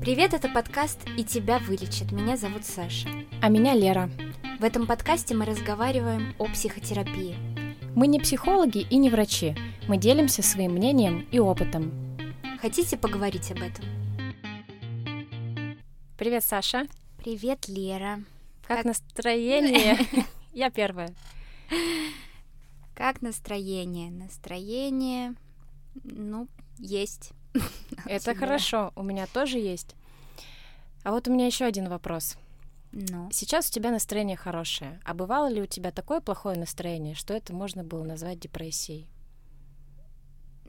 Привет, это подкаст «И тебя вылечат». Меня зовут Саша. А меня Лера. В этом подкасте мы разговариваем о психотерапии. Мы не психологи и не врачи. Мы делимся своим мнением и опытом. Хотите поговорить об этом? Привет, Саша. Привет, Лера. Как, как... настроение? Я первая. Как настроение? Настроение, ну, есть. Это хорошо, у меня тоже есть. А вот у меня еще один вопрос. Ну. Сейчас у тебя настроение хорошее. А бывало ли у тебя такое плохое настроение, что это можно было назвать депрессией?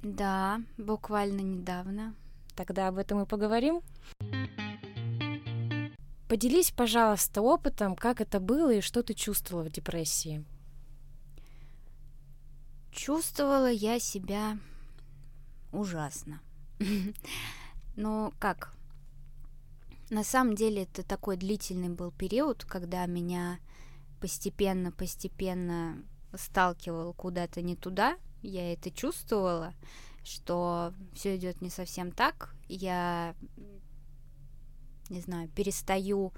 Да, буквально недавно. Тогда об этом и поговорим. Поделись, пожалуйста, опытом, как это было и что ты чувствовала в депрессии. Чувствовала я себя ужасно. Но как? На самом деле это такой длительный был период, когда меня постепенно-постепенно сталкивал куда-то не туда. Я это чувствовала, что все идет не совсем так. Я, не знаю, перестаю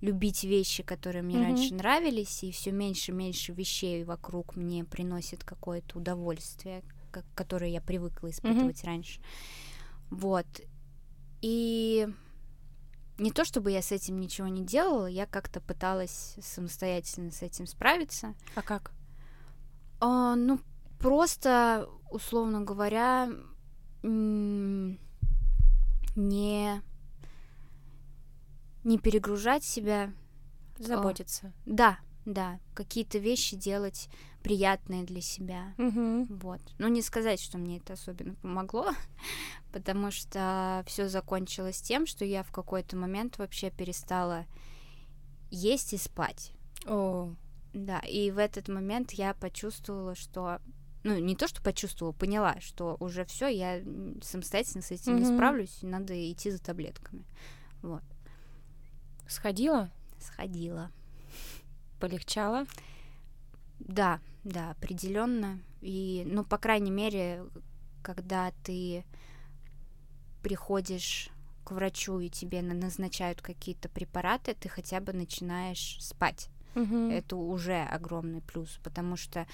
любить вещи, которые мне mm-hmm. раньше нравились, и все меньше и меньше вещей вокруг мне приносит какое-то удовольствие, как, которое я привыкла испытывать mm-hmm. раньше. Вот. И не то чтобы я с этим ничего не делала, я как-то пыталась самостоятельно с этим справиться. А как? А, ну, просто, условно говоря, не не перегружать себя. Заботиться. О, да, да, какие-то вещи делать приятные для себя. Угу. Вот. Ну, не сказать, что мне это особенно помогло, потому что все закончилось тем, что я в какой-то момент вообще перестала есть и спать. О. Да, и в этот момент я почувствовала, что ну, не то, что почувствовала, поняла, что уже все, я самостоятельно с этим mm не справлюсь, надо идти за таблетками. Вот. Сходила? Сходила. Полегчало? Да, да, определенно. И, ну, по крайней мере, когда ты приходишь к врачу и тебе назначают какие-то препараты, ты хотя бы начинаешь спать. Угу. Это уже огромный плюс, потому что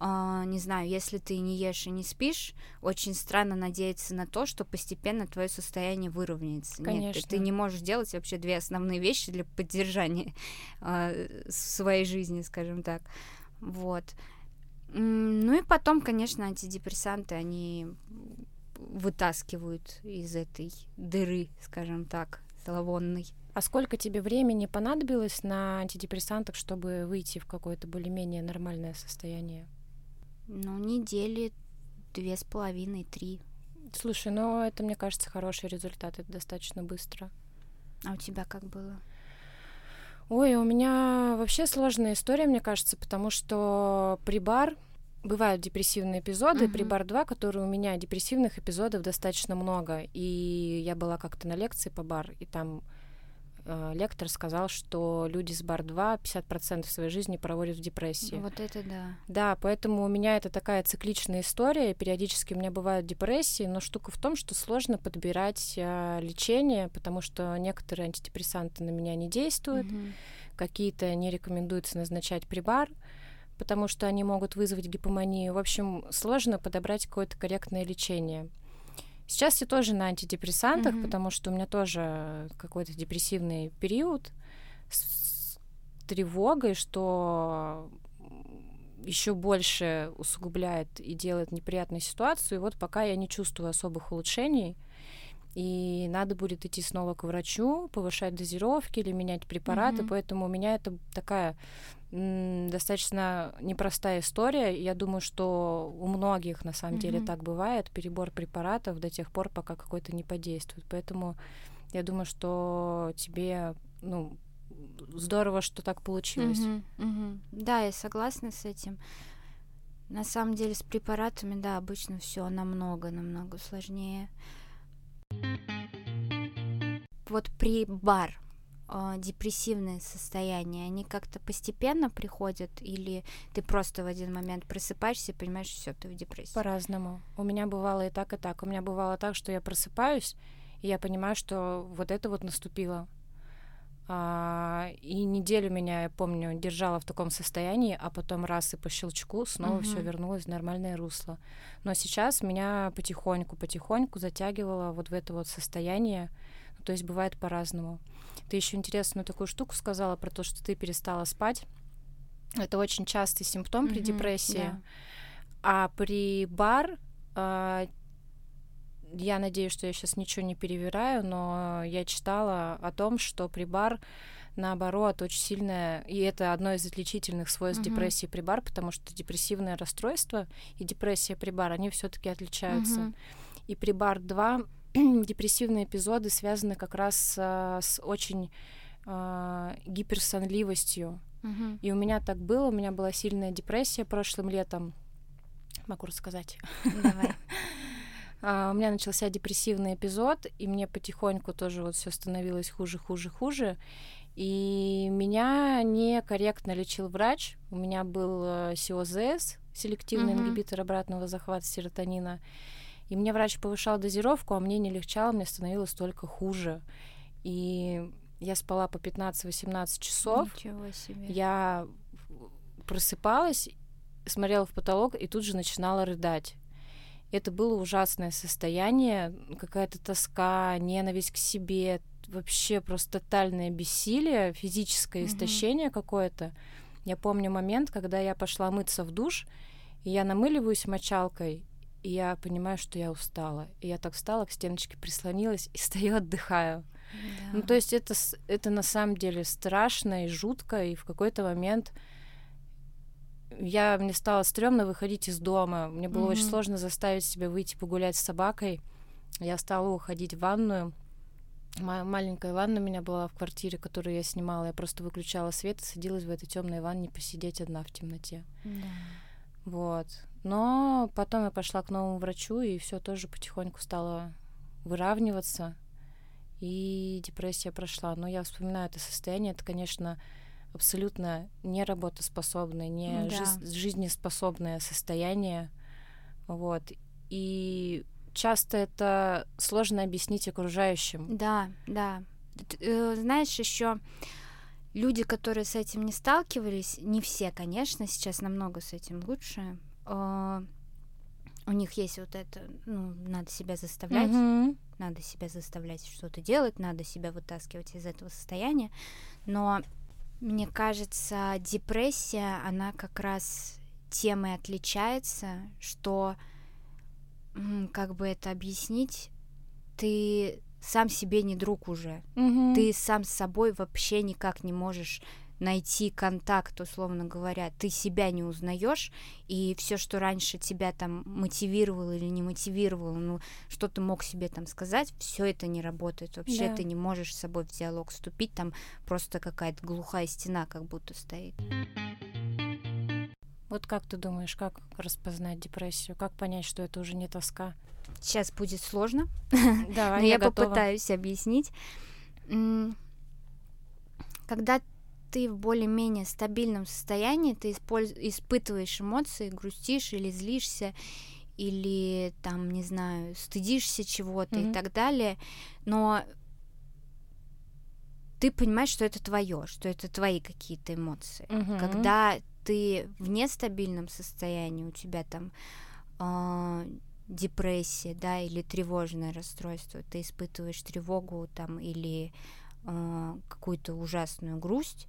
Uh, не знаю, если ты не ешь и не спишь, очень странно надеяться на то, что постепенно твое состояние выровняется. Конечно. Нет, ты, ты не можешь делать вообще две основные вещи для поддержания uh, своей жизни, скажем так. Вот. Ну и потом, конечно, антидепрессанты, они вытаскивают из этой дыры, скажем так, зловонной. А сколько тебе времени понадобилось на антидепрессантах, чтобы выйти в какое-то более-менее нормальное состояние? Ну, недели две с половиной, три. Слушай, ну это, мне кажется, хороший результат, это достаточно быстро. А у тебя как было? Ой, у меня вообще сложная история, мне кажется, потому что при бар бывают депрессивные эпизоды, uh-huh. при бар 2, которые у меня депрессивных эпизодов достаточно много. И я была как-то на лекции по бар, и там э, лектор сказал, что люди с бар 2 50% своей жизни проводят в депрессии. Вот это да. Да, поэтому у меня это такая цикличная история. Периодически у меня бывают депрессии, но штука в том, что сложно подбирать э, лечение, потому что некоторые антидепрессанты на меня не действуют, угу. какие-то не рекомендуется назначать при бар потому что они могут вызвать гипоманию. В общем, сложно подобрать какое-то корректное лечение. Сейчас я тоже на антидепрессантах, mm-hmm. потому что у меня тоже какой-то депрессивный период с тревогой, что еще больше усугубляет и делает неприятную ситуацию. И вот пока я не чувствую особых улучшений, и надо будет идти снова к врачу, повышать дозировки или менять препараты, mm-hmm. поэтому у меня это такая достаточно непростая история. Я думаю, что у многих на самом mm-hmm. деле так бывает, перебор препаратов до тех пор, пока какой-то не подействует. Поэтому я думаю, что тебе, ну, здорово, что так получилось. Mm-hmm. Mm-hmm. Да, я согласна с этим. На самом деле с препаратами, да, обычно все намного-намного сложнее. Вот при бар э, депрессивные состояния, они как-то постепенно приходят, или ты просто в один момент просыпаешься и понимаешь, все, ты в депрессии? По-разному. У меня бывало и так, и так. У меня бывало так, что я просыпаюсь, и я понимаю, что вот это вот наступило. А, и неделю меня, я помню, держала в таком состоянии, а потом раз и по щелчку снова угу. все вернулось в нормальное русло. Но сейчас меня потихоньку, потихоньку затягивало вот в это вот состояние. То есть бывает по-разному. Ты еще интересную такую штуку сказала про то, что ты перестала спать. Это очень частый симптом при mm депрессии. Да. А при бар а, я надеюсь, что я сейчас ничего не перевираю, но я читала о том, что прибар наоборот, очень сильное, и это одно из отличительных свойств uh-huh. депрессии прибар, потому что депрессивное расстройство и депрессия прибар, они все-таки отличаются. Uh-huh. И прибар 2 депрессивные эпизоды связаны как раз а, с очень а, гиперсонливостью. Uh-huh. И у меня так было, у меня была сильная депрессия прошлым летом. Могу рассказать. Давай. Uh, у меня начался депрессивный эпизод, и мне потихоньку тоже вот все становилось хуже, хуже, хуже. И меня некорректно лечил врач. У меня был э, СИОЗС, селективный uh-huh. ингибитор обратного захвата серотонина. И мне врач повышал дозировку, а мне не легчало, мне становилось только хуже. И я спала по 15-18 часов. Ничего себе. Я просыпалась, смотрела в потолок и тут же начинала рыдать. Это было ужасное состояние, какая-то тоска, ненависть к себе, вообще просто тотальное бессилие, физическое истощение mm-hmm. какое-то. Я помню момент, когда я пошла мыться в душ, и я намыливаюсь мочалкой, и я понимаю, что я устала. И я так встала, к стеночке прислонилась и стою, отдыхаю. Да. Ну, то есть это, это на самом деле страшно и жутко, и в какой-то момент я, мне стало стрёмно выходить из дома. Мне было mm-hmm. очень сложно заставить себя выйти погулять с собакой. Я стала уходить в ванную. Моя маленькая ванна у меня была в квартире, которую я снимала. Я просто выключала свет и садилась в этой темной ванне посидеть одна в темноте. Да. Вот. Но потом я пошла к новому врачу, и все тоже потихоньку стало выравниваться. И депрессия прошла. Но я вспоминаю это состояние. Это, конечно, абсолютно не работоспособное, не да. жи- жизнеспособное состояние. Вот. И часто это сложно объяснить окружающим. Да, да. Э, знаешь, еще люди, которые с этим не сталкивались, не все, конечно, сейчас намного с этим лучше. А, у них есть вот это, ну, надо себя заставлять, mm-hmm. надо себя заставлять что-то делать, надо себя вытаскивать из этого состояния. Но мне кажется, депрессия, она как раз тем и отличается, что, как бы это объяснить, ты сам себе не друг уже. Mm-hmm. Ты сам с собой вообще никак не можешь найти контакт, условно говоря, ты себя не узнаешь, и все, что раньше тебя там мотивировало или не мотивировало, ну, что ты мог себе там сказать, все это не работает. Вообще да. ты не можешь с собой в диалог вступить, там просто какая-то глухая стена как будто стоит. Вот как ты думаешь, как распознать депрессию? Как понять, что это уже не тоска? Сейчас будет сложно, Давай, но я, я попытаюсь объяснить. Когда ты в более-менее стабильном состоянии, ты использ... испытываешь эмоции, грустишь или злишься, или там, не знаю, стыдишься чего-то mm-hmm. и так далее, но ты понимаешь, что это твое, что это твои какие-то эмоции. Mm-hmm. Когда ты в нестабильном состоянии, у тебя там э, депрессия, да, или тревожное расстройство, ты испытываешь тревогу там или э, какую-то ужасную грусть,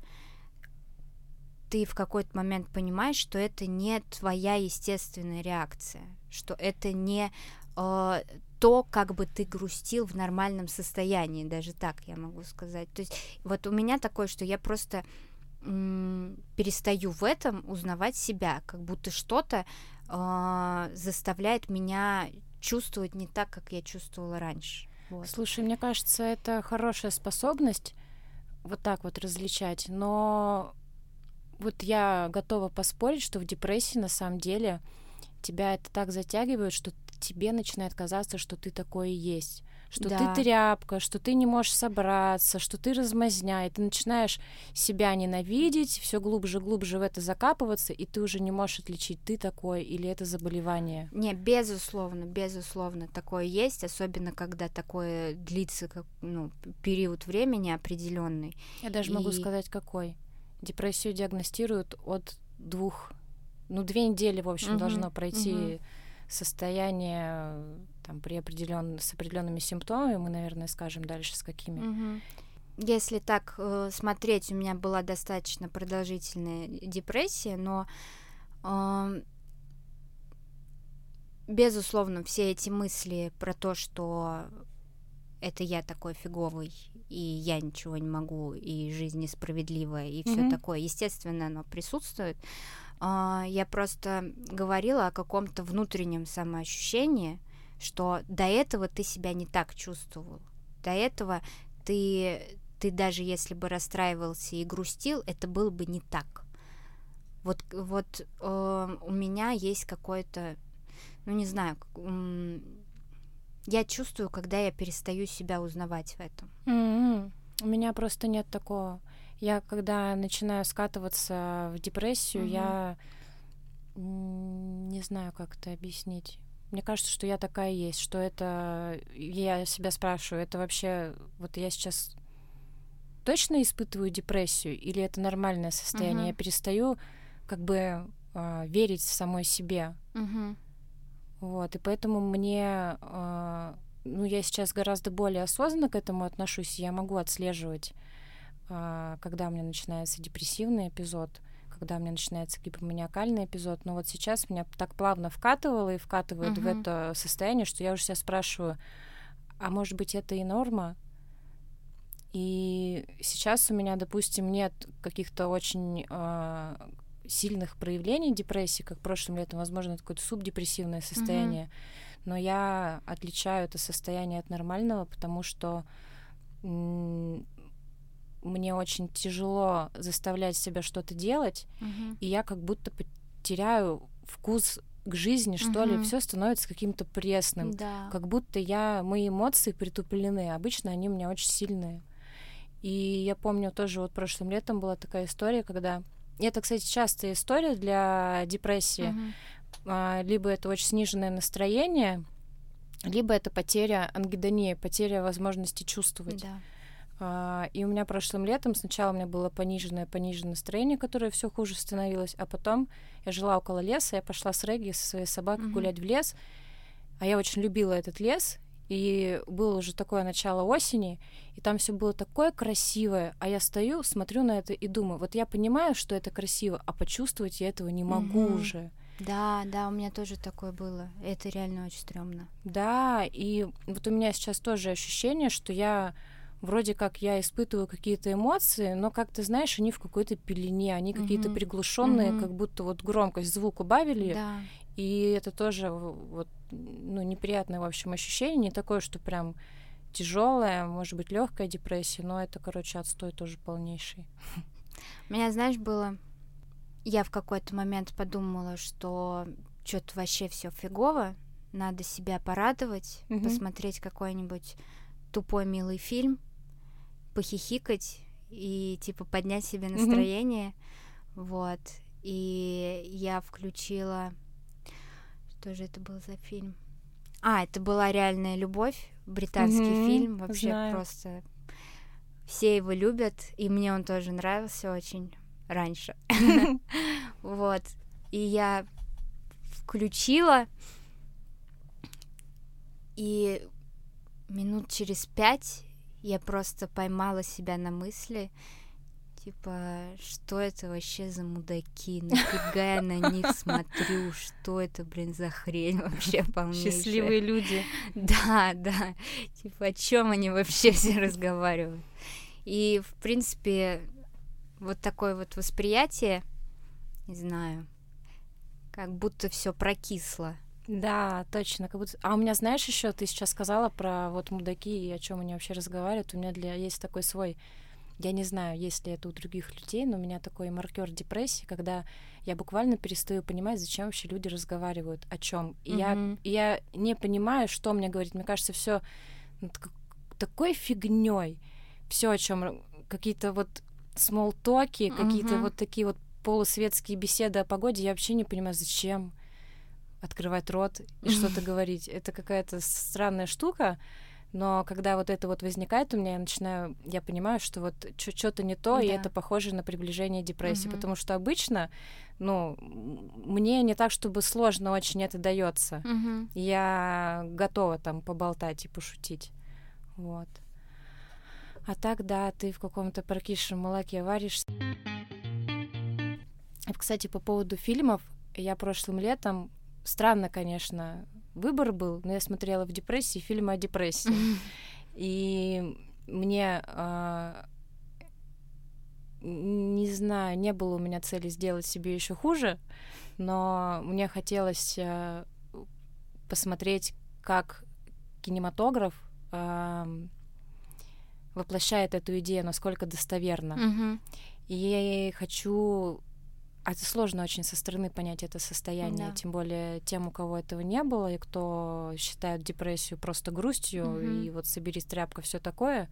ты в какой-то момент понимаешь, что это не твоя естественная реакция, что это не э, то, как бы ты грустил в нормальном состоянии, даже так я могу сказать. То есть вот у меня такое, что я просто перестаю в этом узнавать себя, как будто что-то э, заставляет меня чувствовать не так, как я чувствовала раньше. Вот. Слушай, мне кажется, это хорошая способность вот так вот различать, но вот я готова поспорить, что в депрессии на самом деле тебя это так затягивает, что тебе начинает казаться, что ты такой и есть. Что Да. ты тряпка, что ты не можешь собраться, что ты размазня, и ты начинаешь себя ненавидеть, все глубже глубже в это закапываться, и ты уже не можешь отличить, ты такой или это заболевание. Не, безусловно, безусловно, такое есть, особенно когда такое длится, как, ну, период времени определенный. Я даже могу И- сказать, какой. Депрессию диагностируют от двух, ну, две недели, в общем, Мгм, должно пройти мгм. состояние там при определен... с определенными симптомами, мы, наверное, скажем дальше с какими. Если так э, смотреть, у меня была достаточно продолжительная депрессия, но ам, безусловно, все эти мысли про то, что это я такой фиговый, и я ничего не могу, и жизнь несправедливая, и все Мгм. такое, естественно, оно присутствует. А, Я просто говорила о каком-то внутреннем самоощущении, что до этого ты себя не так чувствовал. До этого ты, ты даже если бы расстраивался и грустил, это было бы не так. Вот, вот э, у меня есть какой-то, ну не знаю, м, я чувствую, когда я перестаю себя узнавать в этом. М-м. У меня просто нет такого. Я, когда начинаю скатываться в депрессию, Мгм. я не знаю, как это объяснить. Мне кажется, что я такая есть, что это... Я себя спрашиваю, это вообще... Вот я сейчас точно испытываю депрессию или это нормальное состояние? Мгм. Я перестаю как бы а, верить в самой себе. Вот, и поэтому мне, а, ну, я сейчас гораздо более осознанно к этому отношусь, я могу отслеживать, а, когда у меня начинается депрессивный эпизод, когда у меня начинается гипоманиакальный эпизод. Но вот сейчас меня так плавно вкатывало и вкатывает в Мгм. это состояние, что я уже себя спрашиваю, а может быть это и норма? И сейчас у меня, допустим, нет каких-то очень а, сильных проявлений депрессии, как прошлым летом, возможно, это какое-то субдепрессивное состояние, но я отличаю это состояние от нормального, потому что мне очень тяжело заставлять себя что-то делать, и я как будто потеряю вкус к жизни, что ли, Мгм. все становится каким-то пресным. Да. Как будто я, мои эмоции притуплены. Обычно они у меня очень сильные. И я помню тоже вот прошлым летом была такая история, когда... Это, кстати, частая история для депрессии. Мгм. А, Либо это очень сниженное настроение, либо это потеря ангидонии, потеря возможности чувствовать. Да. А, И у меня прошлым летом сначала у меня было пониженное пониженное настроение, которое все хуже становилось, а потом я жила около леса, я пошла с Регги со своей собакой Мгм. гулять в лес, а я очень любила этот лес, и было уже такое начало осени, и там все было такое красивое, а я стою, смотрю на это и думаю, вот я понимаю, что это красиво, а почувствовать я этого не могу Мгм. уже. Да, да, у меня тоже такое было. Это реально очень стрёмно. Да, и вот у меня сейчас тоже ощущение, что я вроде как я испытываю какие-то эмоции, но как ты знаешь, они в какой-то пелене, они какие-то приглушенные, Мгм. как будто вот громкость звук убавили, Да. и это тоже вот ну неприятное в общем ощущение, не такое, что прям тяжелая, может быть легкая депрессия, но это короче отстой тоже полнейший. У меня, знаешь, было... Я в какой-то момент подумала, что что-то вообще все фигово, надо себя порадовать, Мгм. посмотреть какой-нибудь тупой милый фильм, похихикать и типа поднять себе настроение. Вот. И я включила... Что же это был за фильм? А, это была реальная любовь, британский Мгм, фильм. Вообще знаю. просто все его любят, и мне он тоже нравился очень раньше. Вот. И я включила, и минут через пять я просто поймала себя на мысли, типа, что это вообще за мудаки, нафига я на них смотрю, что это, блин, за хрень вообще полнейшая. Счастливые люди. Да, да. Типа, о чем они вообще все разговаривают? И, в принципе, вот такое вот восприятие, не знаю, как будто все прокисло. Да, точно. Как будто... А у меня, знаешь, еще ты сейчас сказала про вот мудаки и о чем они вообще разговаривают. У меня для есть такой свой, я не знаю, есть ли это у других людей, но у меня такой маркер депрессии, когда я буквально перестаю понимать, зачем вообще люди разговаривают, о чем. И я, Мгм. и я не понимаю, что мне говорить. Мне кажется, все такой фигней. Все, о чем какие-то вот смолтоки, uh-huh. какие-то вот такие вот полусветские беседы о погоде, я вообще не понимаю, зачем открывать рот и что-то говорить. Это какая-то странная штука, но когда вот это вот возникает у меня, я начинаю, я понимаю, что вот что-то не то, да. и это похоже на приближение депрессии, угу. потому что обычно, ну, мне не так, чтобы сложно очень это дается. Угу. Я готова там поболтать и пошутить, вот. А так, да, ты в каком-то прокисшем молоке варишься. Кстати, по поводу фильмов, я прошлым летом, странно, конечно, выбор был, но я смотрела в депрессии фильмы о депрессии. И мне э, не знаю, не было у меня цели сделать себе еще хуже, но мне хотелось э, посмотреть, как кинематограф э, воплощает эту идею, насколько достоверно. Mm-hmm. И я хочу а это сложно очень со стороны понять это состояние, да. тем более тем, у кого этого не было, и кто считает депрессию просто грустью, угу. и вот соберись тряпка, все такое,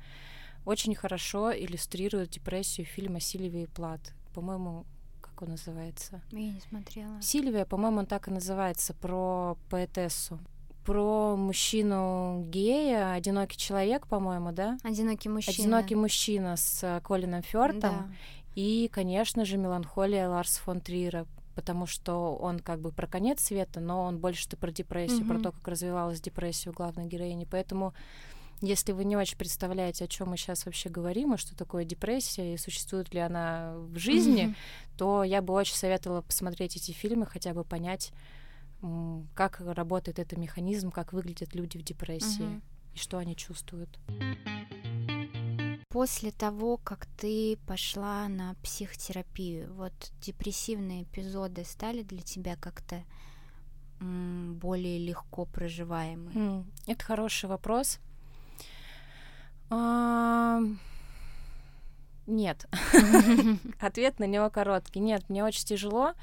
очень хорошо иллюстрирует депрессию фильма Сильвия и Плат. По-моему, как он называется? Я не смотрела. Сильвия, по-моему, он так и называется, про поэтессу. Про мужчину гея, одинокий человек, по-моему, да? Одинокий мужчина. Одинокий мужчина с э, Колином Фёртом. Да и, конечно же, меланхолия Ларс фон Трира, потому что он как бы про конец света, но он больше-то про депрессию, mm-hmm. про то, как развивалась депрессия у главной героини. Поэтому если вы не очень представляете, о чем мы сейчас вообще говорим, и что такое депрессия, и существует ли она в жизни, mm-hmm. то я бы очень советовала посмотреть эти фильмы, хотя бы понять, как работает этот механизм, как выглядят люди в депрессии mm-hmm. и что они чувствуют. После того, как ты пошла на психотерапию, вот депрессивные эпизоды стали для тебя как-то более легко проживаемы? Это хороший вопрос. А... Нет. Ответ на него короткий. Нет, мне очень тяжело.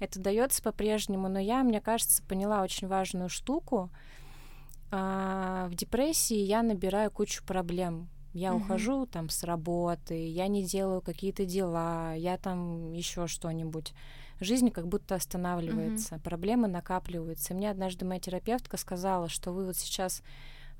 Это дается по-прежнему, но я, мне кажется, поняла очень важную штуку. А, в депрессии я набираю кучу проблем я угу. ухожу там с работы, я не делаю какие-то дела, я там еще что-нибудь. Жизнь как будто останавливается, угу. проблемы накапливаются. Мне однажды моя терапевтка сказала, что вы вот сейчас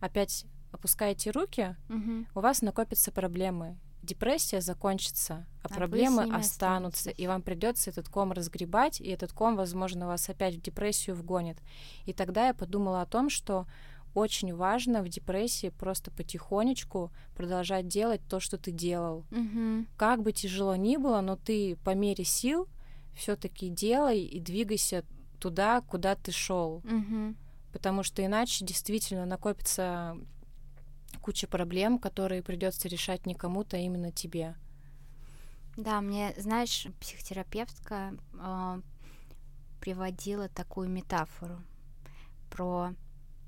опять опускаете руки, угу. у вас накопятся проблемы. Депрессия закончится, а, а проблемы останутся, и вам придется этот ком разгребать, и этот ком, возможно, вас опять в депрессию вгонит. И тогда я подумала о том, что очень важно в депрессии просто потихонечку продолжать делать то, что ты делал. Угу. Как бы тяжело ни было, но ты по мере сил все-таки делай и двигайся туда, куда ты шел. Угу. Потому что иначе действительно накопится куча проблем, которые придется решать не кому-то, а именно тебе. Да, мне, знаешь, психотерапевтка э, приводила такую метафору про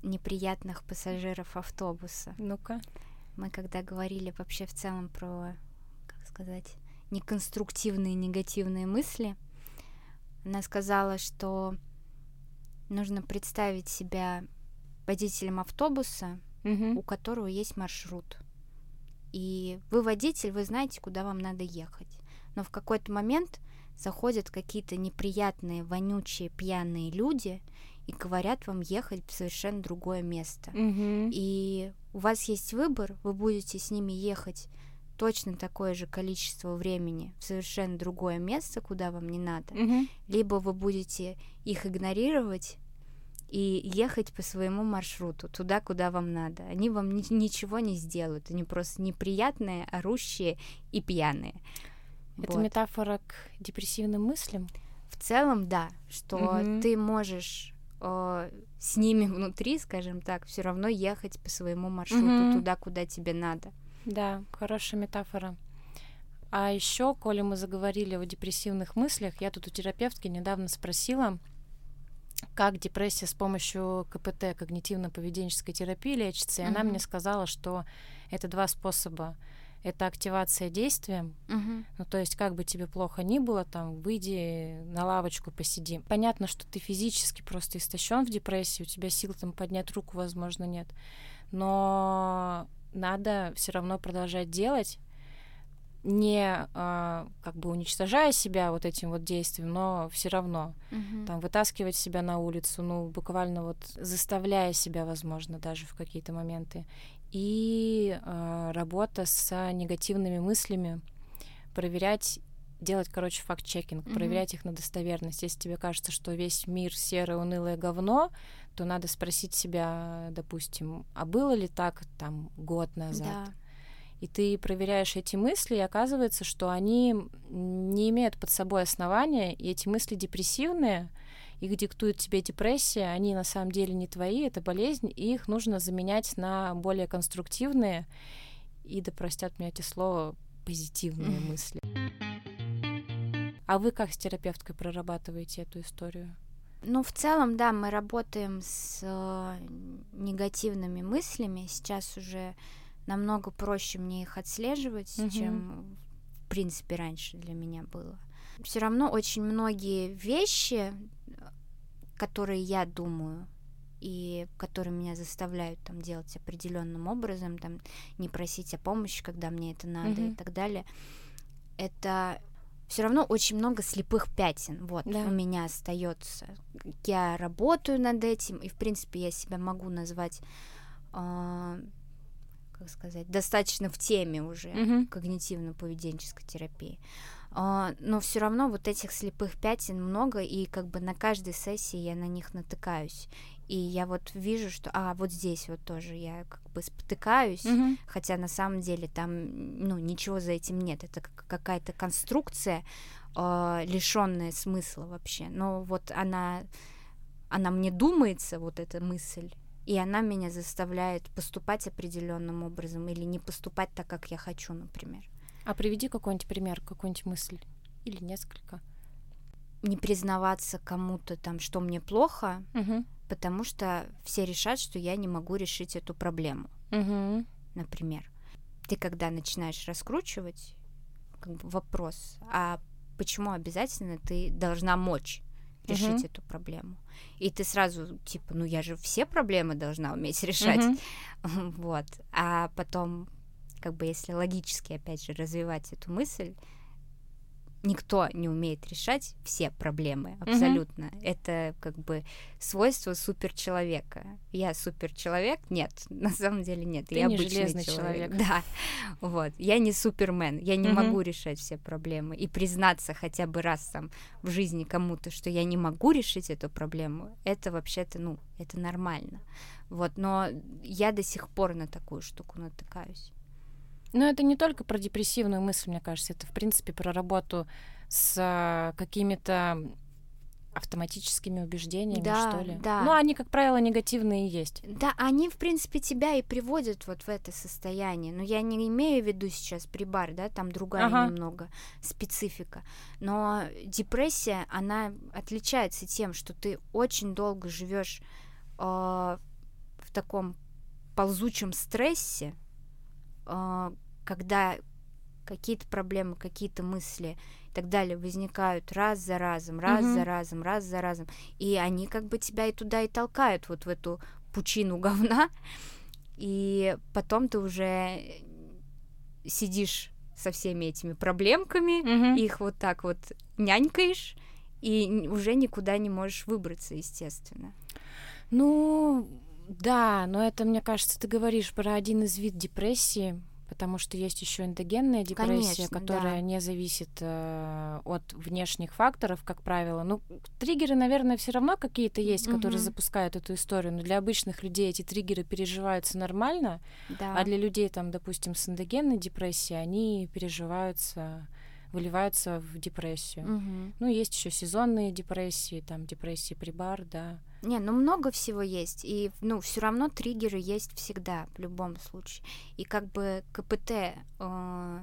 неприятных пассажиров автобуса. Ну-ка. Мы когда говорили вообще в целом про, как сказать, неконструктивные негативные мысли, она сказала, что нужно представить себя водителем автобуса, угу. у которого есть маршрут. И вы водитель, вы знаете, куда вам надо ехать. Но в какой-то момент заходят какие-то неприятные, вонючие, пьяные люди и говорят вам ехать в совершенно другое место. Mm-hmm. И у вас есть выбор, вы будете с ними ехать точно такое же количество времени в совершенно другое место, куда вам не надо, mm-hmm. либо вы будете их игнорировать и ехать по своему маршруту туда, куда вам надо. Они вам ни- ничего не сделают, они просто неприятные, орущие и пьяные. Это вот. метафора к депрессивным мыслям? В целом, да, что угу. ты можешь э, с ними внутри, скажем так, все равно ехать по своему маршруту mm-hmm. туда, куда тебе надо. Да, хорошая метафора. А еще, коли мы заговорили о депрессивных мыслях, я тут у терапевтки недавно спросила, как депрессия с помощью КПТ, когнитивно-поведенческой терапии лечится, и mm-hmm. она мне сказала, что это два способа это активация действием. Угу. Ну, то есть, как бы тебе плохо ни было, там, выйди на лавочку, посиди. Понятно, что ты физически просто истощен в депрессии, у тебя сил там поднять руку, возможно, нет. но надо все равно продолжать делать, не а, как бы уничтожая себя вот этим вот действием, но все равно Мгм. там вытаскивать себя на улицу, ну буквально вот заставляя себя, возможно, даже в какие-то моменты. И а, работа с негативными мыслями, проверять, делать, короче, факт-чекинг, Мгм. проверять их на достоверность. Если тебе кажется, что весь мир серое, унылое говно, то надо спросить себя, допустим, а было ли так там год назад? Да. И ты проверяешь эти мысли, и оказывается, что они не имеют под собой основания, и эти мысли депрессивные, их диктует тебе депрессия, они на самом деле не твои, это болезнь, и их нужно заменять на более конструктивные и, да простят меня эти слова, позитивные мысли. А вы как с терапевткой прорабатываете эту историю? Ну, в целом, да, мы работаем с э, негативными мыслями. Сейчас уже намного проще мне их отслеживать, Мгм. чем в принципе раньше для меня было. Все равно очень многие вещи, которые я думаю и которые меня заставляют там делать определенным образом, там не просить о помощи, когда мне это надо и Мгм. так далее, это все равно очень много слепых пятен. Вот Да. у меня остается. Я работаю над этим, и в принципе я себя могу назвать, а, как сказать, достаточно в теме уже Мгм. когнитивно-поведенческой терапии. Но все равно вот этих слепых пятен много, и как бы на каждой сессии я на них натыкаюсь. И я вот вижу, что, а, вот здесь вот тоже я как бы спотыкаюсь, Мгм. хотя на самом деле там, ну, ничего за этим нет. Это как- какая-то конструкция, лишенная смысла вообще. Но вот она, она мне думается, вот эта мысль, и она меня заставляет поступать определенным образом или не поступать так, как я хочу, например. А приведи какой-нибудь пример, какую-нибудь мысль или несколько. Не признаваться кому-то там, что мне плохо, Мгм. потому что все решат, что я не могу решить эту проблему, Мгм. например. Ты когда начинаешь раскручивать как бы, вопрос, а почему обязательно ты должна мочь решить Мгм. эту проблему? И ты сразу типа, ну я же все проблемы должна уметь решать, Мгм. вот. А потом, как бы, если логически опять же развивать эту мысль, никто не умеет решать все проблемы абсолютно. Это как бы свойство суперчеловека. Я суперчеловек? Нет, на самом деле нет. Ты я не обычный железный человек. Да, вот. Я не супермен. Я не Мгм. могу решать все проблемы. И признаться хотя бы раз там в жизни кому-то, что я не могу решить эту проблему, это вообще-то, ну, это нормально. Вот, но я до сих пор на такую штуку натыкаюсь. Но это не только про депрессивную мысль, мне кажется, это, в принципе, про работу с какими-то автоматическими убеждениями, Да, что ли. да. Ну, они, как правило, негативные есть. Да, они, в принципе, тебя и приводят вот в это состояние. Но я не имею в виду сейчас прибар, да, там другая Ага. немного специфика. Но депрессия, она отличается тем, что ты очень долго живешь в таком ползучем стрессе, когда какие-то проблемы, какие-то мысли и так далее возникают раз за разом, раз Мгм. за разом, раз за разом, и они как бы тебя и туда и толкают вот в эту пучину говна, и потом ты уже сидишь со всеми этими проблемками, Мгм. их вот так вот нянькаешь, и уже никуда не можешь выбраться, естественно. Ну, да, но это, мне кажется, ты говоришь про один из вид депрессии, потому что есть еще эндогенная депрессия, Конечно, которая да. не зависит э, от внешних факторов, как правило. Ну, триггеры, наверное, все равно какие-то есть, которые Мгм. запускают эту историю, но для обычных людей эти триггеры переживаются нормально, Да. а для людей, там, допустим, с эндогенной депрессией, они переживаются, выливаются в депрессию. Мгм. Ну, есть еще сезонные депрессии, там, депрессии при бар, да. Не, ну много всего есть, и ну все равно триггеры есть всегда в любом случае. И как бы КПТ э,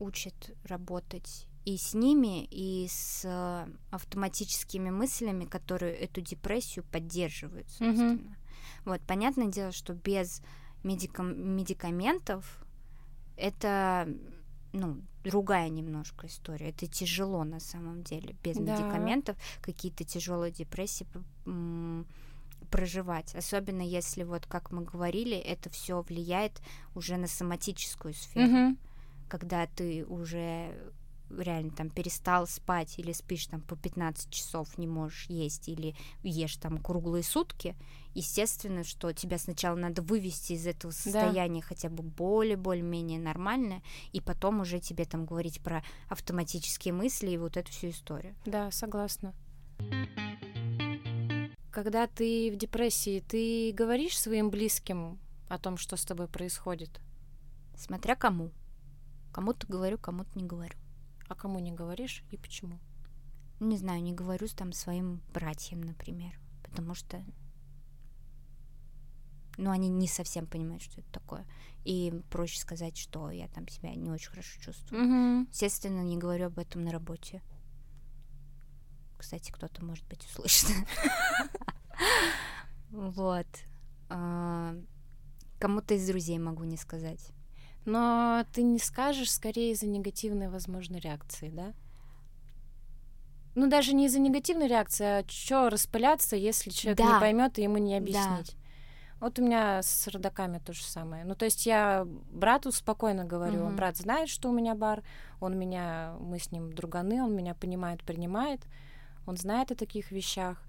учит работать и с ними, и с э, автоматическими мыслями, которые эту депрессию поддерживают, собственно. Вот понятное дело, что без медикам- медикаментов это ну другая немножко история. Это тяжело на самом деле без Да. медикаментов какие-то тяжелые депрессии проживать, особенно если вот, как мы говорили, это все влияет уже на соматическую сферу, Мгм. когда ты уже реально там перестал спать или спишь там по 15 часов, не можешь есть или ешь там круглые сутки, естественно, что тебя сначала надо вывести из этого состояния хотя бы более более-менее нормальное, и потом уже тебе там говорить про автоматические мысли и вот эту всю историю. Да, согласна. Когда ты в депрессии, ты говоришь своим близким о том, что с тобой происходит? Смотря кому. Кому-то говорю, кому-то не говорю. А кому не говоришь и почему? Не знаю, не говорю с там своим братьям, например, потому что ну, они не совсем понимают, что это такое. И проще сказать, что я там себя не очень хорошо чувствую. Угу. Естественно, не говорю об этом на работе. Кстати, кто-то, может быть, услышит. Вот. А, Кому-то из друзей могу не сказать. Но ты не скажешь скорее из-за негативной, возможно, реакции, да? Ну, даже не из-за негативной реакции, а что распыляться, если человек Да. не поймет и ему не Да. объяснить. Вот у меня с родаками то же самое. Ну, то есть я брату спокойно говорю, Мгм. брат знает, что у меня бар, он меня, мы с ним друганы, он меня понимает, принимает, он знает о таких вещах,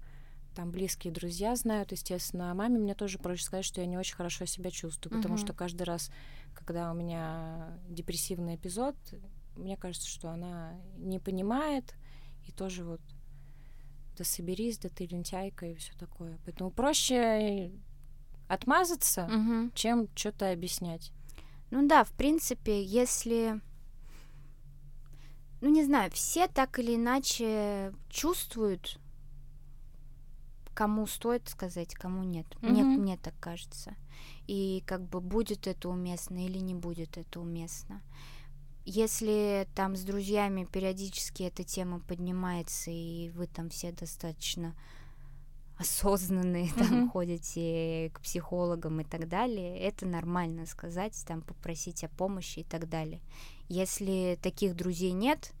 там близкие друзья знают, естественно, а маме мне тоже проще сказать, что я не очень хорошо себя чувствую, потому Мгм. что каждый раз, когда у меня депрессивный эпизод, мне кажется, что она не понимает, и тоже вот да соберись, да ты лентяйка и все такое. Поэтому проще отмазаться, Мгм. чем что-то объяснять. Ну да, в принципе, если... Ну, не знаю, все так или иначе чувствуют, кому стоит сказать, кому нет. Мне, Мгм. мне так кажется. И как бы будет это уместно или не будет это уместно. Если там с друзьями периодически эта тема поднимается, и вы там все достаточно осознанные, там Мгм. ходите к психологам и так далее, это нормально сказать, там попросить о помощи и так далее. Если таких друзей нет,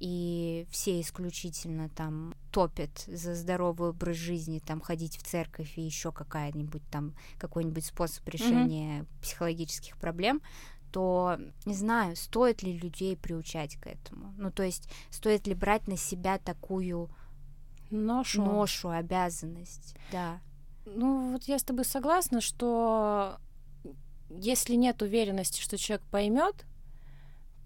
и все исключительно там топят за здоровый образ жизни, там ходить в церковь и еще какая-нибудь там какой-нибудь способ решения психологических проблем, то не знаю, стоит ли людей приучать к этому. Ну, то есть, стоит ли брать на себя такую Ношу. ношу, обязанность, да. Ну, вот я с тобой согласна, что если нет уверенности, что человек поймет,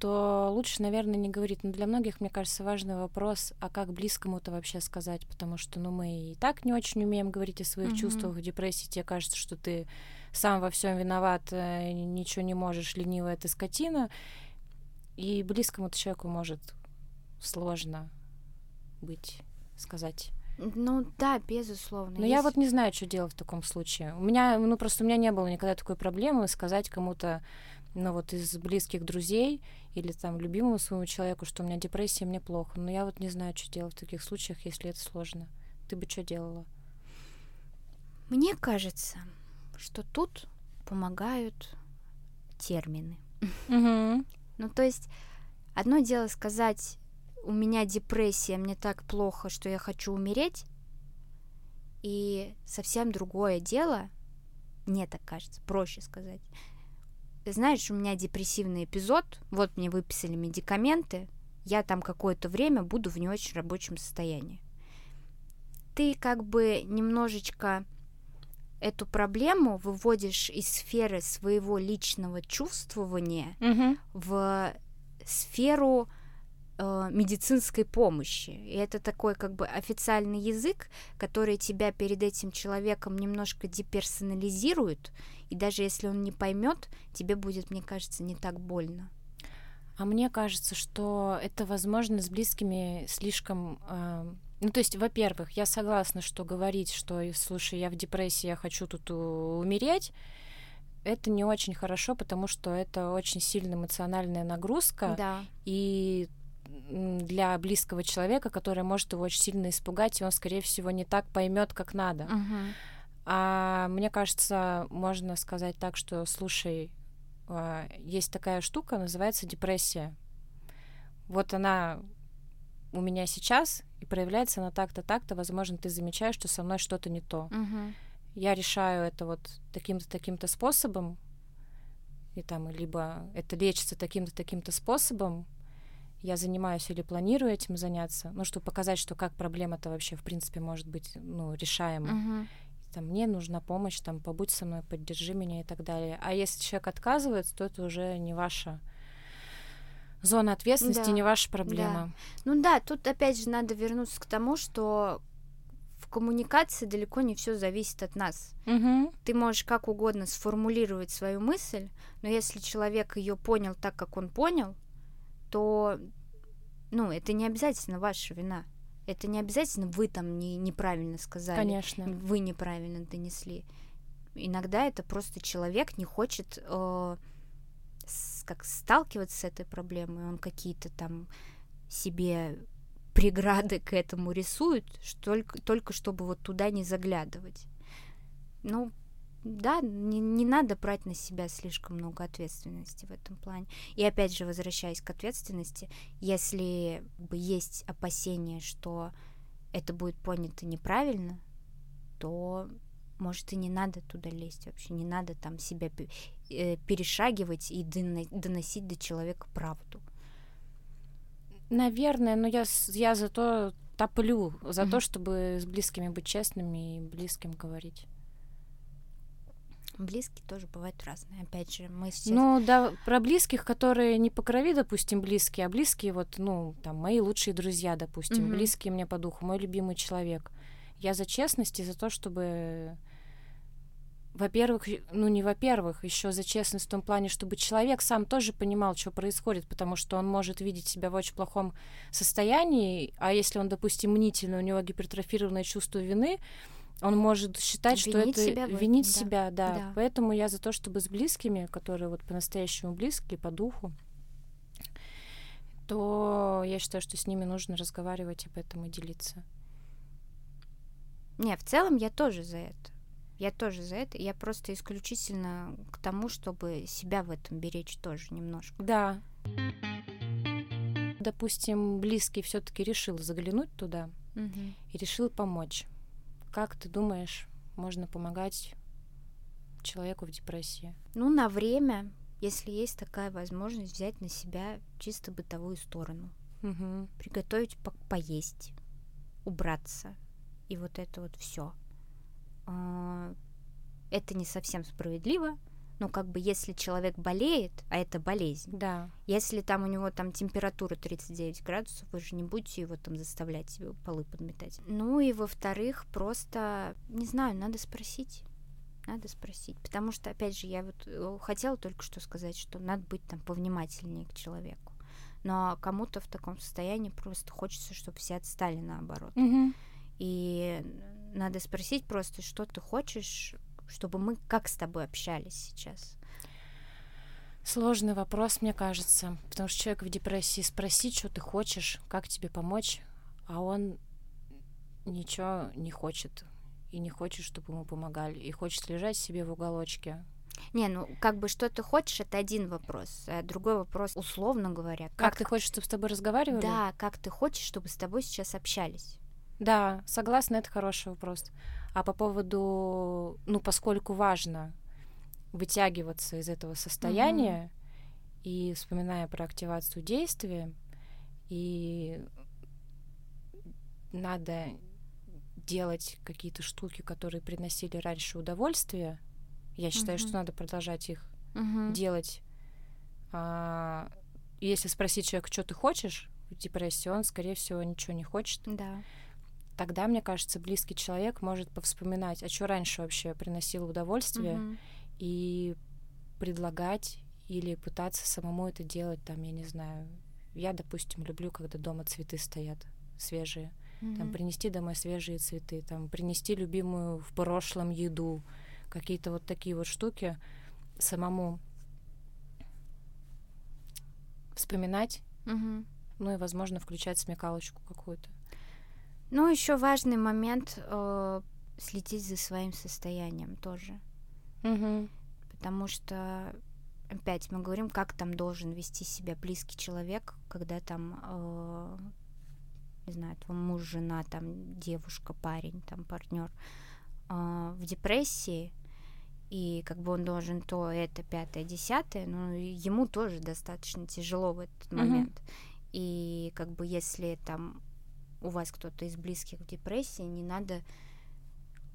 то лучше, наверное, не говорить. Но для многих, мне кажется, важный вопрос, а как близкому-то вообще сказать, потому что, ну, мы и так не очень умеем говорить о своих Мгм. чувствах депрессии. Тебе кажется, что ты сам во всем виноват, э, ничего не можешь, ленивая ты скотина. И близкому-то человеку может сложно быть, сказать. Ну да, безусловно. Но я есть- вот не знаю, что делать в таком случае. У меня, ну просто у меня не было никогда такой проблемы сказать кому-то, ну вот из близких друзей или там любимому своему человеку, что у меня депрессия, мне плохо. Но я вот не знаю, что делать в таких случаях, если это сложно. Ты бы что делала? Мне кажется, что тут помогают термины. Угу. Ну, то есть, одно дело сказать, у меня депрессия, мне так плохо, что я хочу умереть, и совсем другое дело, мне так кажется, проще сказать. Знаешь, у меня депрессивный эпизод, вот мне выписали медикаменты, я там какое-то время буду в не очень рабочем состоянии. Ты как бы немножечко эту проблему выводишь из сферы своего личного чувствования Угу. в сферу э, медицинской помощи. И это такой как бы официальный язык, который тебя перед этим человеком немножко деперсонализирует, и даже если он не поймет, тебе будет, мне кажется, не так больно. А мне кажется, что это возможно с близкими слишком... э, Ну, то есть, во-первых, я согласна, что говорить, что, слушай, я в депрессии, я хочу тут умереть, это не очень хорошо, потому что это очень сильная эмоциональная нагрузка, Да. и для близкого человека, который может его очень сильно испугать, и он, скорее всего, не так поймет, как надо. Мгм. А мне кажется, можно сказать так, что, слушай, а, есть такая штука, называется депрессия. Вот она у меня сейчас, и проявляется она так-то, так-то, возможно, ты замечаешь, что со мной что-то не то. Мгм. я решаю это вот таким-то таким-то способом, и там либо это лечится таким-то таким-то способом, я занимаюсь или планирую этим заняться, ну, чтобы показать, что как проблема-то вообще, в принципе, может быть, ну, решаема. Мгм. Там, мне нужна помощь, там, побудь со мной, поддержи меня и так далее. А если человек отказывается, то это уже не ваша зона ответственности, Да, не ваша проблема. Ну да, тут опять же надо вернуться к тому, что в коммуникации далеко не все зависит от нас. Мгм. Ты можешь как угодно сформулировать свою мысль, но если человек ее понял так, как он понял, то, ну, это не обязательно ваша вина. Это не обязательно вы там не, неправильно сказали, Конечно. вы неправильно донесли. Иногда это просто человек не хочет э, с- как сталкиваться с этой проблемой, он какие-то там себе преграды к этому рисует, только, только чтобы вот туда не заглядывать. Ну, да, не, не надо брать на себя слишком много ответственности в этом плане. И опять же, возвращаясь к ответственности, если бы есть опасение, что это будет понято неправильно, то может и не надо туда лезть вообще, не надо там себя э, перешагивать и доно- доносить до человека правду. Наверное, но я, я зато топлю за то, Мгм. чтобы с близкими быть честными и близким говорить. Близкие тоже бывают разные. Опять же, мы сейчас... Ну, да, про близких, которые не по крови, допустим, близкие, а близкие, вот, ну, там, мои лучшие друзья, допустим, Мгм. близкие мне по духу, мой любимый человек. Я за честность и за то, чтобы, во-первых, ну, не во-первых, еще за честность в том плане, чтобы человек сам тоже понимал, что происходит, потому что он может видеть себя в очень плохом состоянии, а если он, допустим, мнительный, у него гипертрофированное чувство вины, он может считать, что Винить это себя в этом, винить да. себя, да. Да. Поэтому я за то, чтобы с близкими, которые вот по-настоящему близкие, по духу, то я считаю, что с ними нужно разговаривать об этом и делиться. Не, в целом я тоже за это. Я тоже за это. Я просто исключительно к тому, чтобы себя в этом беречь тоже немножко. Да. Допустим, близкий все-таки решил заглянуть туда и решил помочь. Как ты думаешь, можно помогать человеку в депрессии? Ну, на время, если есть такая возможность, взять на себя чисто бытовую сторону. Мгм. Приготовить по- поесть, убраться. И вот это вот все. Это не совсем справедливо. Ну, как бы, если человек болеет, а это болезнь, Да. Если там у него там температура 39 градусов, вы же не будете его там заставлять себе полы подметать. Ну и во-вторых, просто, не знаю, надо спросить. Надо спросить. Потому что, опять же, я вот э, хотела только что сказать, что надо быть там повнимательнее к человеку. Но кому-то в таком состоянии просто хочется, чтобы все отстали наоборот. Мгм. И надо спросить просто, что ты хочешь, чтобы мы как с тобой общались сейчас. Сложный вопрос, мне кажется, потому что человек в депрессии спросить, что ты хочешь, как тебе помочь, а он ничего не хочет и не хочет, чтобы ему помогали, и хочет лежать себе в уголочке. Не, ну как бы что ты хочешь, это один вопрос. А другой вопрос, условно говоря, Как, ты хочешь, чтобы с тобой разговаривали? Да, как ты хочешь, чтобы с тобой сейчас общались. Да, согласна, это хороший вопрос. А по поводу, ну, поскольку важно вытягиваться из этого состояния и вспоминая про активацию действия, и надо делать какие-то штуки, которые приносили раньше удовольствие, я считаю, Мгм. что надо продолжать их Мгм. делать. А, если спросить человека, что ты хочешь в депрессии, он, скорее всего, ничего не хочет. Да. Тогда, мне кажется, близкий человек может повспоминать, а что раньше вообще приносило удовольствие, Мгм. и предлагать или пытаться самому это делать, там, я не знаю. Я, допустим, люблю, когда дома цветы стоят свежие. Там Мгм. принести домой свежие цветы, там принести любимую в прошлом еду, какие-то вот такие вот штуки самому вспоминать, Мгм. ну и, возможно, включать смекалочку какую-то. Ну, еще важный момент э, следить за своим состоянием тоже. Угу. Потому что, опять мы говорим, как там должен вести себя близкий человек, когда там, э, не знаю, твой муж, жена, там девушка, парень, там партнер э, в депрессии, и как бы он должен то, это, пятое, десятое, но ему тоже достаточно тяжело в этот mm-hmm. момент. И как бы если там у вас кто-то из близких в депрессии, не надо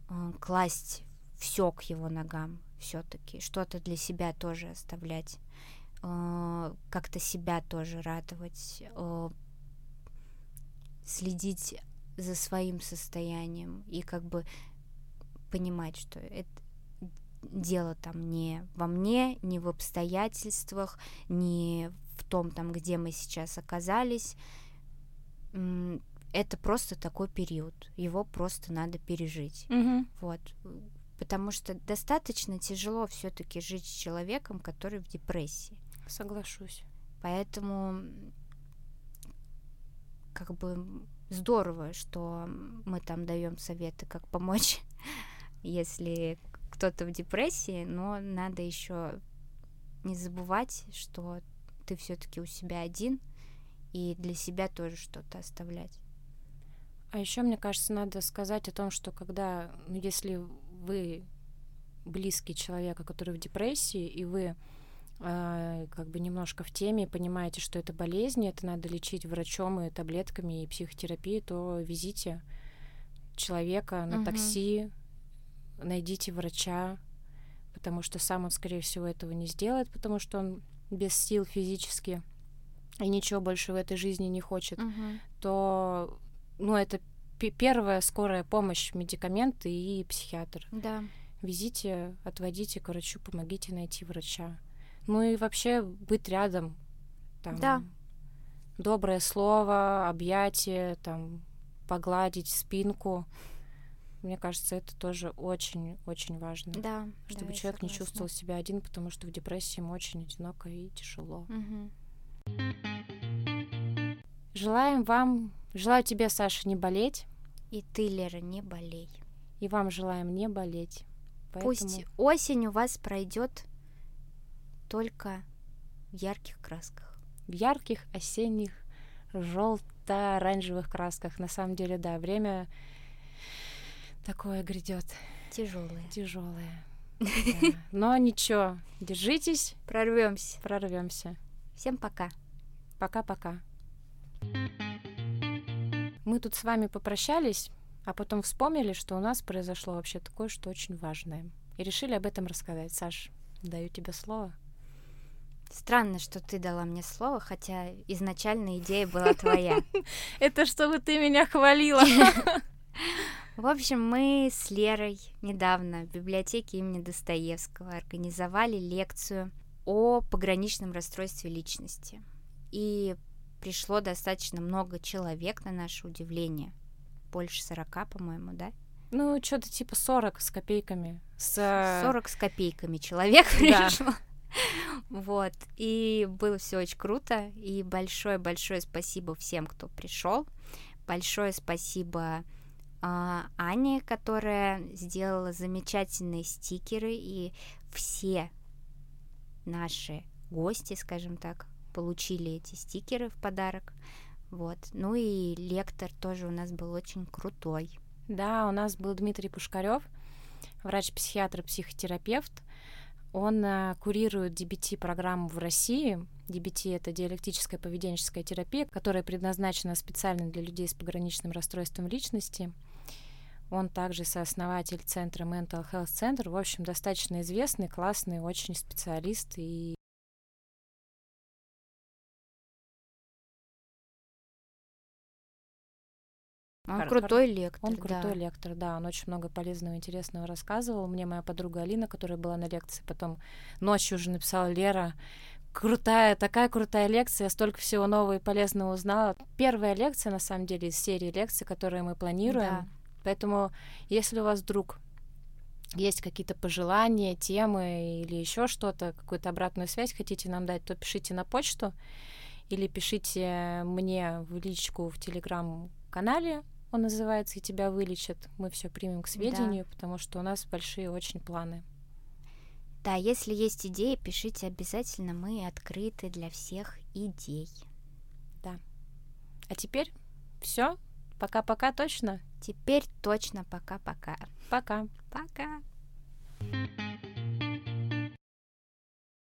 э, класть все к его ногам все-таки, что-то для себя тоже оставлять, э, как-то себя тоже радовать, э, следить за своим состоянием и как бы понимать, что это дело там не во мне, не в обстоятельствах, не в том там, где мы сейчас оказались. Это просто такой период. Его просто надо пережить. Угу. Вот. Потому что достаточно тяжело все-таки жить с человеком, который в депрессии. Соглашусь. Поэтому как бы здорово, что мы там даем советы, как помочь, если кто-то в депрессии, но надо еще не забывать, что ты все-таки у себя один, и для себя тоже что-то оставлять. А еще, мне кажется, надо сказать о том, что когда, ну, если вы близкий человека, который в депрессии, и вы э, как бы немножко в теме, понимаете, что это болезнь, это надо лечить врачом и таблетками и психотерапией, то везите человека на угу. такси, найдите врача, потому что сам он, скорее всего, этого не сделает, потому что он без сил физически и ничего больше в этой жизни не хочет, угу. то, ну, это первая скорая помощь, медикаменты и психиатр. Да. Везите, отводите к врачу, помогите найти врача. Ну и вообще быть рядом. Там, да. Доброе слово, объятие, там, погладить спинку. Мне кажется, это тоже очень-очень важно. Да. Чтобы да, человек не чувствовал себя один, потому что в депрессии ему очень одиноко и тяжело. Угу. Желаем вам, желаю тебе, Саша, не болеть. И ты, Лера, не болей. И вам желаем не болеть. Поэтому... Пусть осень у вас пройдет только в ярких красках. В ярких осенних желто-оранжевых красках. На самом деле, да, время такое грядет. Тяжелое. Тяжелое. Но ничего, держитесь. Прорвемся. Прорвемся. Всем пока. Пока-пока. Мы тут с вами попрощались, а потом вспомнили, что у нас произошло вообще такое, что очень важное. И решили об этом рассказать. Саш, даю тебе слово. Странно, что ты дала мне слово, хотя изначально идея была твоя. Это чтобы ты меня хвалила. В общем, мы с Лерой недавно в библиотеке имени Достоевского организовали лекцию о пограничном расстройстве личности. И пришло достаточно много человек, на наше удивление. Больше 40, по-моему, да? Ну, что-то типа 40 с копейками. С... 40 с копейками человек пришло. Вот. И было все очень круто. И большое-большое спасибо всем, кто пришел. Большое спасибо а, Ане, которая сделала замечательные стикеры, и все наши гости, скажем так, получили эти стикеры в подарок. Вот. Ну и лектор тоже у нас был очень крутой. Да, у нас был Дмитрий Пушкарев, врач-психиатр, психотерапевт. Он а, курирует DBT-программу в России. DBT — это диалектическая поведенческая терапия, которая предназначена специально для людей с пограничным расстройством личности. Он также сооснователь центра Mental Health Center. В общем, достаточно известный, классный, очень специалист и Он Хар- крутой лектор. Он да. крутой лектор, да. Он очень много полезного и интересного рассказывал. Мне моя подруга Алина, которая была на лекции, потом ночью уже написала Лера. Крутая, такая крутая лекция, я столько всего нового и полезного узнала. Первая лекция, на самом деле, из серии лекций, которые мы планируем. Да. Поэтому, если у вас вдруг есть какие-то пожелания, темы или еще что-то, какую-то обратную связь хотите нам дать, то пишите на почту или пишите мне в личку в телеграм-канале, он называется «И тебя вылечат». Мы все примем к сведению, да. потому что у нас большие очень планы. Да, если есть идеи, пишите обязательно, мы открыты для всех идей. Да. А теперь все. Пока-пока точно. Теперь точно пока-пока. Пока. Пока. -пока.